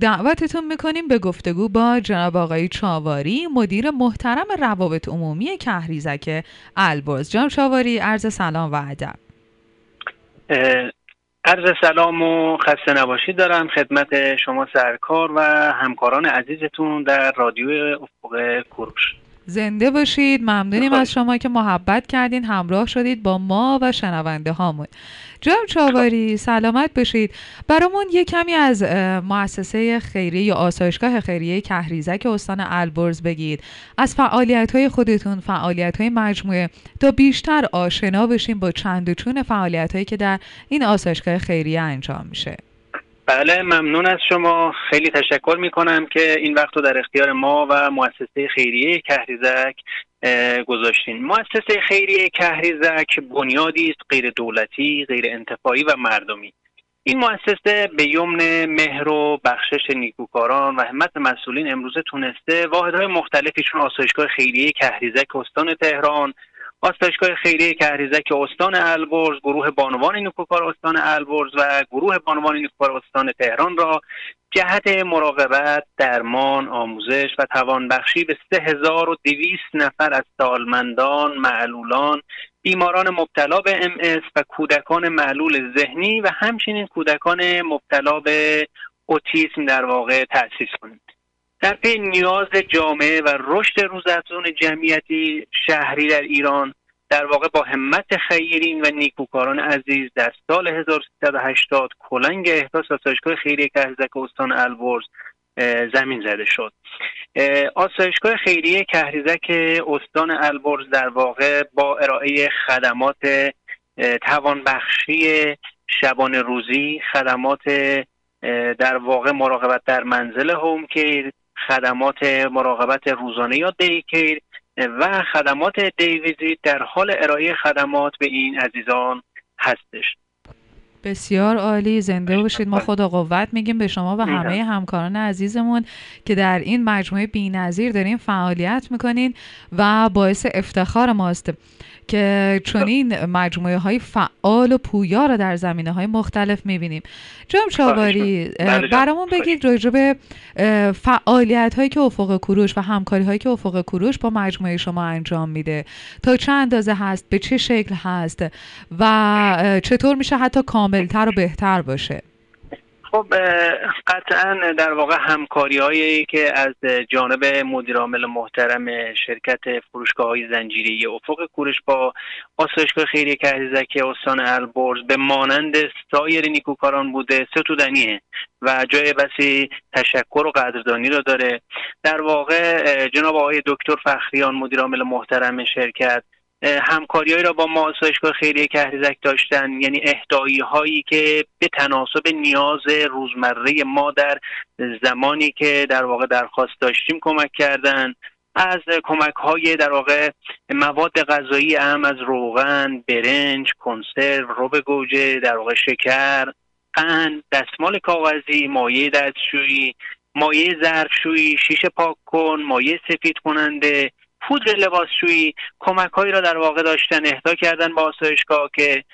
دعوتتون می‌کنیم به گفتگو با جناب آقای چاواری مدیر محترم روابط عمومی کهریزک البرز. جناب چاواری عرض سلام و ادب. عرض سلام و خسته نباشی دارم خدمت شما سرکار و همکاران عزیزتون در رادیو افق کوروش. زنده باشید. ممنونیم از شما که محبت کردین همراه شدید با ما و شنونده هامون. جناب چاواری سلامت بشید برامون یه کمی از مؤسسه خیریه یا آسایشگاه خیریه کهریزک استان البرز بگید. از فعالیت های خودتون فعالیت های مجموعه تا بیشتر آشنا بشیم با چند و چون فعالیت هایی که در این آسایشگاه خیریه انجام میشه. بله ممنون از شما. خیلی تشکر می کنم که این وقت رو در اختیار ما و مؤسسه خیریه کهریزک گذاشتین. مؤسسه خیریه کهریزک بنیادی است غیر دولتی غیر انتفاعی و مردمی. این مؤسسه به یمن مهر و بخشش نیکوکاران و همت مسئولین امروزه تونسته واحدهای مختلفی چون آسایشگاه خیریه کهریزک استان تهران آسایشگاه خیریه کهریزک استان البرز گروه بانوان نیکوکار استان البرز و گروه بانوان نیکوکار استان تهران را جهت مراقبت درمان آموزش و توانبخشی به 3200 نفر از سالمندان معلولان بیماران مبتلا به ام و کودکان معلول ذهنی و همچنین کودکان مبتلا به اوتیسم در واقع تأسیس کنید در پی نیاز جامعه و رشد روزافزون جمعیتی شهری در ایران در واقع با همت خیرین و نیکوکاران عزیز در سال 1380 کلنگ احداث آسایشگاه خیریه کهریزک استان البرز زمین زده شد. آسایشگاه خیریه کهریزک استان البرز در واقع با ارائه خدمات توانبخشی شبانه روزی خدمات در واقع مراقبت در منزل هوم کیر خدمات مراقبت روزانه یا دیکیر و خدمات دیویزی در حال ارائه خدمات به این عزیزان هستش. بسیار عالی زنده باشید. ما خدا قوت میگیم به شما و همه همکاران عزیزمون که در این مجموعه بینظیر دارین فعالیت می‌کنین و باعث افتخار ماست که چنین مجموعه های فعال و پویا را در زمینه های مختلف می‌بینیم. جام چاواری بله برامون بگید راجع به فعالیت هایی که افق کوروش و همکاری هایی که افق کوروش با مجموعه شما انجام میده. تا چه اندازه هست؟ به چه شکل هست؟ و چطور میشه حتی کاملتر و بهتر باشه. خب قطعا در واقع همکاری هایی که از جانب مدیرعامل محترم شرکت فروشگاه های زنجیری افق کورش با آسایشگاه خیریه کهریزک استان البرز به مانند سایر نیکوکاران بوده ستودنیه و جای بسی تشکر و قدردانی رو داره. در واقع جناب آقای دکتر فخریان مدیرعامل محترم شرکت همکاریهایی را با ما آسایشگاه خیریه کهریزک داشتن. یعنی اهدایی هایی که به تناسب نیاز روزمره ما در زمانی که در واقع درخواست داشتیم کمک کردن. از کمک های در واقع مواد غذایی هم از روغن، برنج، کنسرو، روب گوجه، در واقع شکر، قند، دستمال کاغذی، مایع دستشویی، مایع ظرفشویی، شیشه پاک کن، مایع سفید کننده، پودر لباسشویی کمک هایی را در واقع داشتن اهدا کردن با آسایشگاه که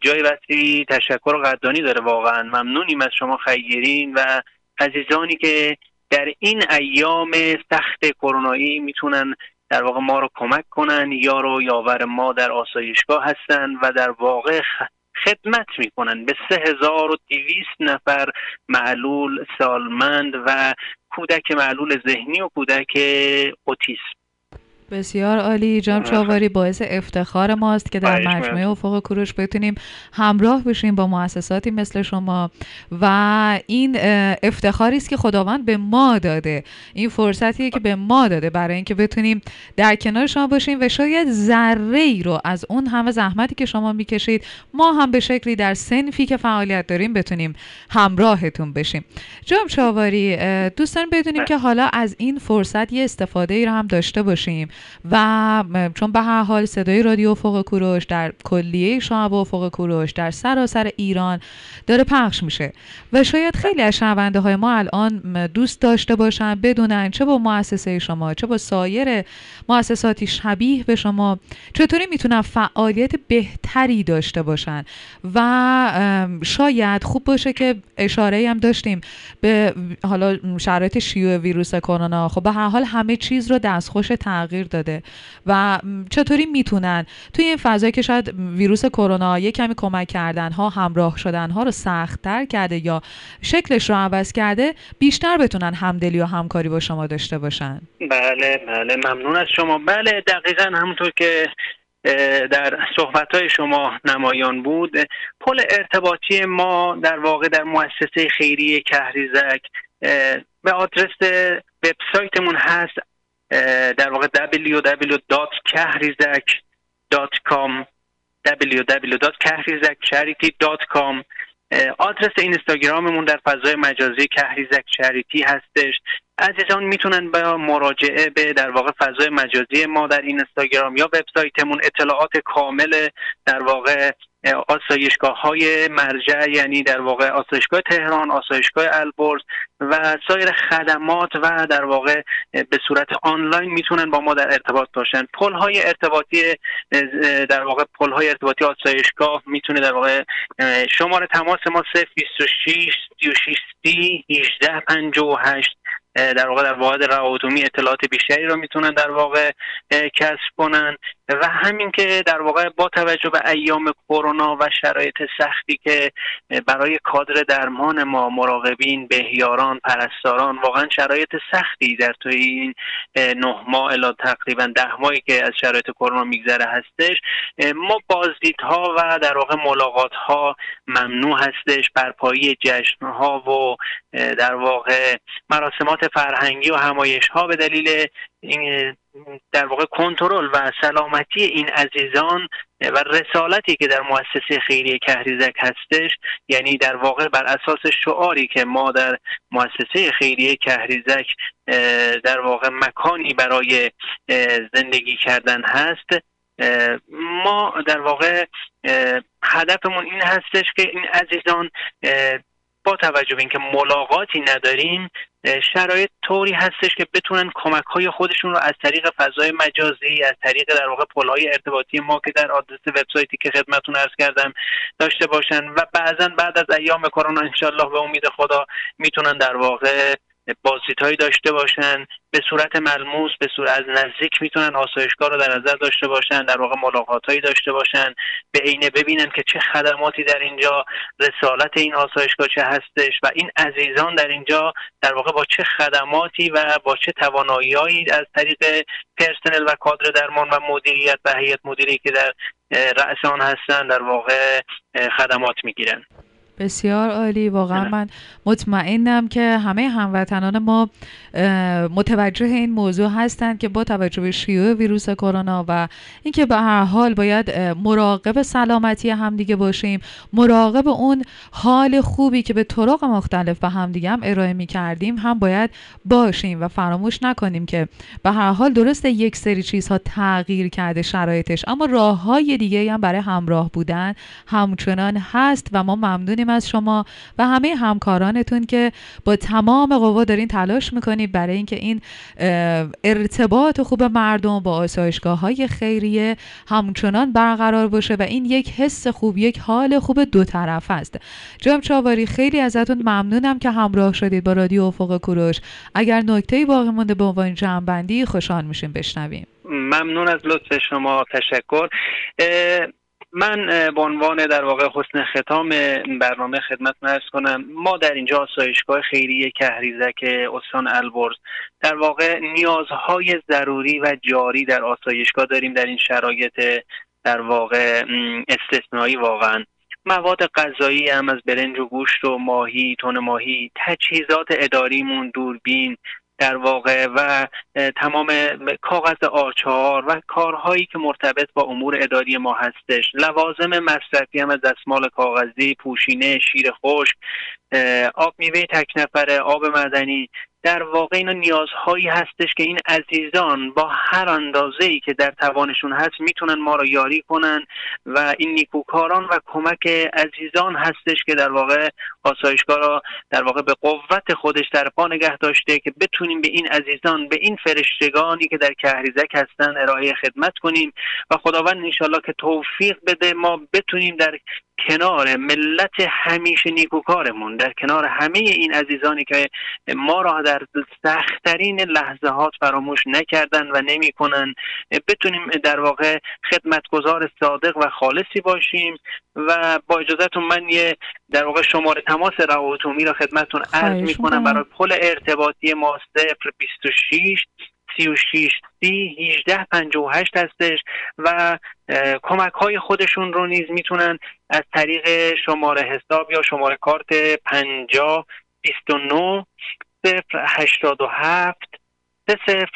جای وسیعی تشکر و قدردانی داره. واقعا ممنونیم از شما خیرین و عزیزانی که در این ایام سخت کرونایی می‌تونن در واقع ما رو کمک کنن. یا رو یاور ما در آسایشگاه هستن و در واقع خدمت می‌کنن. به 3200 نفر معلول سالمند و کودک معلول ذهنی و کودک اوتیسم. بسیار عالی. جام چاواری باعث افتخار ماست که در مجموعه افق کوروش بتونیم همراه بشیم با مؤسساتی مثل شما. و این افتخاری است که خداوند به ما داده. این فرصتیه که به ما داده برای اینکه بتونیم در کنار شما باشیم و شاید ذره ای رو از اون همه زحمتی که شما می‌کشید ما هم به شکلی در سنفی که فعالیت داریم بتونیم همراهتون بشیم. جام چاواری دوستان بدونیم که حالا از این فرصت یه استفاده ای رو هم داشته باشیم. و چون به هر حال صدای رادیو فوق کوروش در کلیه شعب و فوق کوروش در سراسر ایران داره پخش میشه. و شاید خیلی از شنونده های ما الان دوست داشته باشن بدونن چه با مؤسسه شما چه با سایر مؤسساتی شبیه به شما چطوری می‌تونن فعالیت بهتری داشته باشن. و شاید خوب باشه که اشاره هم داشتیم به حالا شرایط شیوع ویروس کرونا. خب به هر حال همه چیز رو دستخوش تغییر داده. و چطوری می‌تونن؟ توی این فضایی که شاید ویروس کرونا یک کمی کمک کردن ها همراه شدن ها رو سختتر کرده یا شکلش رو عوض کرده بیشتر بتونن همدلی و همکاری با شما داشته باشن. بله بله ممنون از شما. بله دقیقا همونطور که در صحبت های شما نمایان بود پل ارتباطی ما در واقع در مؤسسه خیریه کهریزک به آدرس وبسایتمون هست در واقع www.kahrizak.com www.kahrizakcharity.com آدرس اینستاگراممون در فضای مجازی کهریزک چریتی هستش. عزیزان می‌تونن به مراجعه به در واقع فضای مجازی ما در اینستاگرام یا وبسایتمون اطلاعات کامل در واقع آسایشگاه های مرجع یعنی در واقع آسایشگاه تهران آسایشگاه البرز و سایر خدمات و در واقع به صورت آنلاین می‌تونن با ما در ارتباط باشن. پل های ارتباطی در واقع پل های ارتباطی آسایشگاه می‌تونه در واقع شماره تماس ما 026 36 30 18 58 در واقع در واحد روابط اطلاعات بیشتری رو می‌تونن در واقع کسب کنن. و همین که در واقع با توجه به ایام کرونا و شرایط سختی که برای کادر درمان ما مراقبین بهیاران پرستاران واقعا شرایط سختی در توی این نه ماه الا تقریبا ده ماهی که از شرایط کرونا میگذره هستش ما بازدیدها و در واقع ملاقات ها ممنوع هستش. برپایی جشن ها و در واقع مراسمات فرهنگی و همایش ها به دلیل در واقع کنترل و سلامتی این عزیزان و رسالتی که در مؤسسه خیریه کهریزک هستش یعنی در واقع بر اساس شعاری که ما در مؤسسه خیریه کهریزک در واقع مکانی برای زندگی کردن هست ما در واقع هدفمون این هستش که این عزیزان با توجه به اینکه ملاقاتی نداریم شرایط طوری هستش که بتونن کمک های خودشون رو از طریق فضای مجازی از طریق در واقع پل های ارتباطی ما که در آدرس وبسایتی که خدمتون ارز کردم داشته باشن و بعضا بعد از ایام کرونا انشالله به امید خدا می‌تونن در واقع بازدیدهایی داشته باشن به صورت ملموس به صورت از نزدیک می‌تونن آسایشگاه رو در نظر داشته باشن در واقع ملاقاتهایی داشته باشن به عینه ببینن که چه خدماتی در اینجا رسالت این آسایشگاه چه هستش و این عزیزان در اینجا در واقع با چه خدماتی و با چه تواناییهایی از طریق پرسنل و کادر درمان و مدیریت و هیئت مدیری که در رأس آن هستن در واقع خدمات می‌گیرن. بسیار عالی. واقعا من مطمئنم که همه هموطنان ما متوجه این موضوع هستند که با توجه به شیوع ویروس کرونا و اینکه به هر حال باید مراقب سلامتی همدیگه باشیم مراقب اون حال خوبی که به طرق مختلف به همدیگه هم ارائه می کردیم هم باید باشیم و فراموش نکنیم که به هر حال درست یک سری چیزها تغییر کرده شرایطش اما راه های دیگه هم برای همراه بودن همچنان هست و ما ممنونیم از شما و همه همکارانتون که با تمام قوا دارین تلاش می‌کنید برای اینکه این ارتباط خوب مردم با آسایشگاه های خیریه همچنان برقرار باشه و این یک حس خوب یک حال خوب دو طرف است. جام چاواری خیلی ازتون ممنونم که همراه شدید با رادیو افق کوروش. اگر نکته باقی مونده به عنوان جمعبندی خوشحال میشیم بشنویم. ممنون از لطف شما تشکر. من به عنوان در واقع حسن ختام برنامه خدمت ارز کنم ما در اینجا آسایشگاه خیریه کهریزک استان البرز در واقع نیازهای ضروری و جاری در آسایشگاه داریم در این شرایط در واقع استثنایی واقعا. مواد غذایی هم از برنج و گوشت و ماهی تون ماهی تجهیزات اداریمون دوربین در واقع و تمام کاغذ آچار و کارهایی که مرتبط با امور اداری ما هستش. لوازم مصرفی هم از دستمال کاغذی پوشینه شیر خشک آب میوه تک نفره آب مدنی در واقع اینا نیازهایی هستش که این عزیزان با هر اندازه ای که در توانشون هست می‌تونن ما رو یاری کنن و این نیکوکاران و کمک عزیزان هستش که در واقع آسایشگاه را در واقع به قوت خودش در پا نگه داشته که بتونیم به این عزیزان به این فرشتگانی که در کهریزک هستن ارائه خدمت کنیم و خداوند انشالله که توفیق بده ما بتونیم در کنار ملت همیشه نیکوکارمون در کنار همه این عزیزانی که ما را در سختترین لحظات فراموش نکردن و نمی‌کنن بتونیم در واقع خدمتگزار صادق و خالصی باشیم و با اجازهتون من یه در واقع شماره تماس روابط را خدمتتون عرض می‌کنم. برای پل ارتباطی ما 026 36 سی 18 58 هستش و کمک های خودشون رو نیز می‌تونن از طریق شماره حساب یا شماره کارت 50 29 0 87 0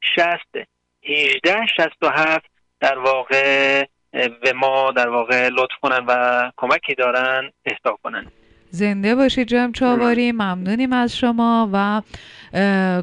60 18 67 در واقع به ما در واقع لطف کنن و کمکی دارن اهدا کنن. زنده باشید جم چاواری ممنونیم از شما و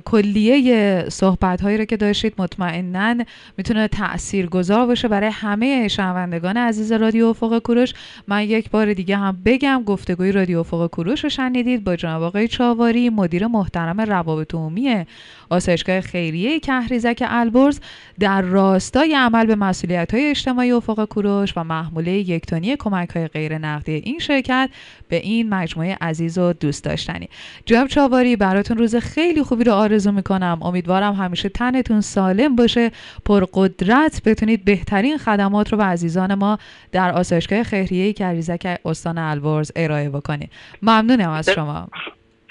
کلیه صحبت هایی رو که داشتید مطمئنا می‌تونه تأثیر گذار باشه برای همه شنوندگان عزیز رادیو افق کوروش. من یک بار دیگه هم بگم گفتگوی رادیو افق کوروش رو شنیدید با جناب آقای چاواری مدیر محترم روابط عمومی آسایشگاه خیریه کهریزک البرز در راستای عمل به مسئولیت های اجتماعی افق کوروش و محموله یکتانی کمک های غیر نقدی این شرکت به این مجموعه عزیز و دوست داشتنی. جناب چاواری براتون روز خیلی خوبی رو آرزو می‌کنم. امیدوارم همیشه تنتون سالم باشه. پرقدرت بتونید بهترین خدمات رو به عزیزان ما در آسایشگاه خیریه کهریزک استان البرز ارائه بکنید. ممنونم از شما.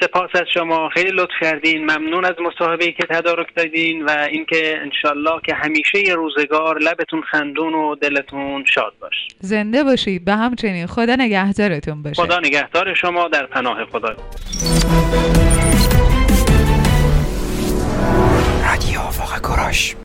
سپاس از شما. خیلی لطف کردین. ممنون از مصاحبه که تدارک دادین و اینکه انشالله که همیشه یه روزگار لبتون خندون و دلتون شاد باش زنده باشید. به همچنین. خدا نگهدارتون باشه. خدا نگهدار شما در پناه خدا. رادیو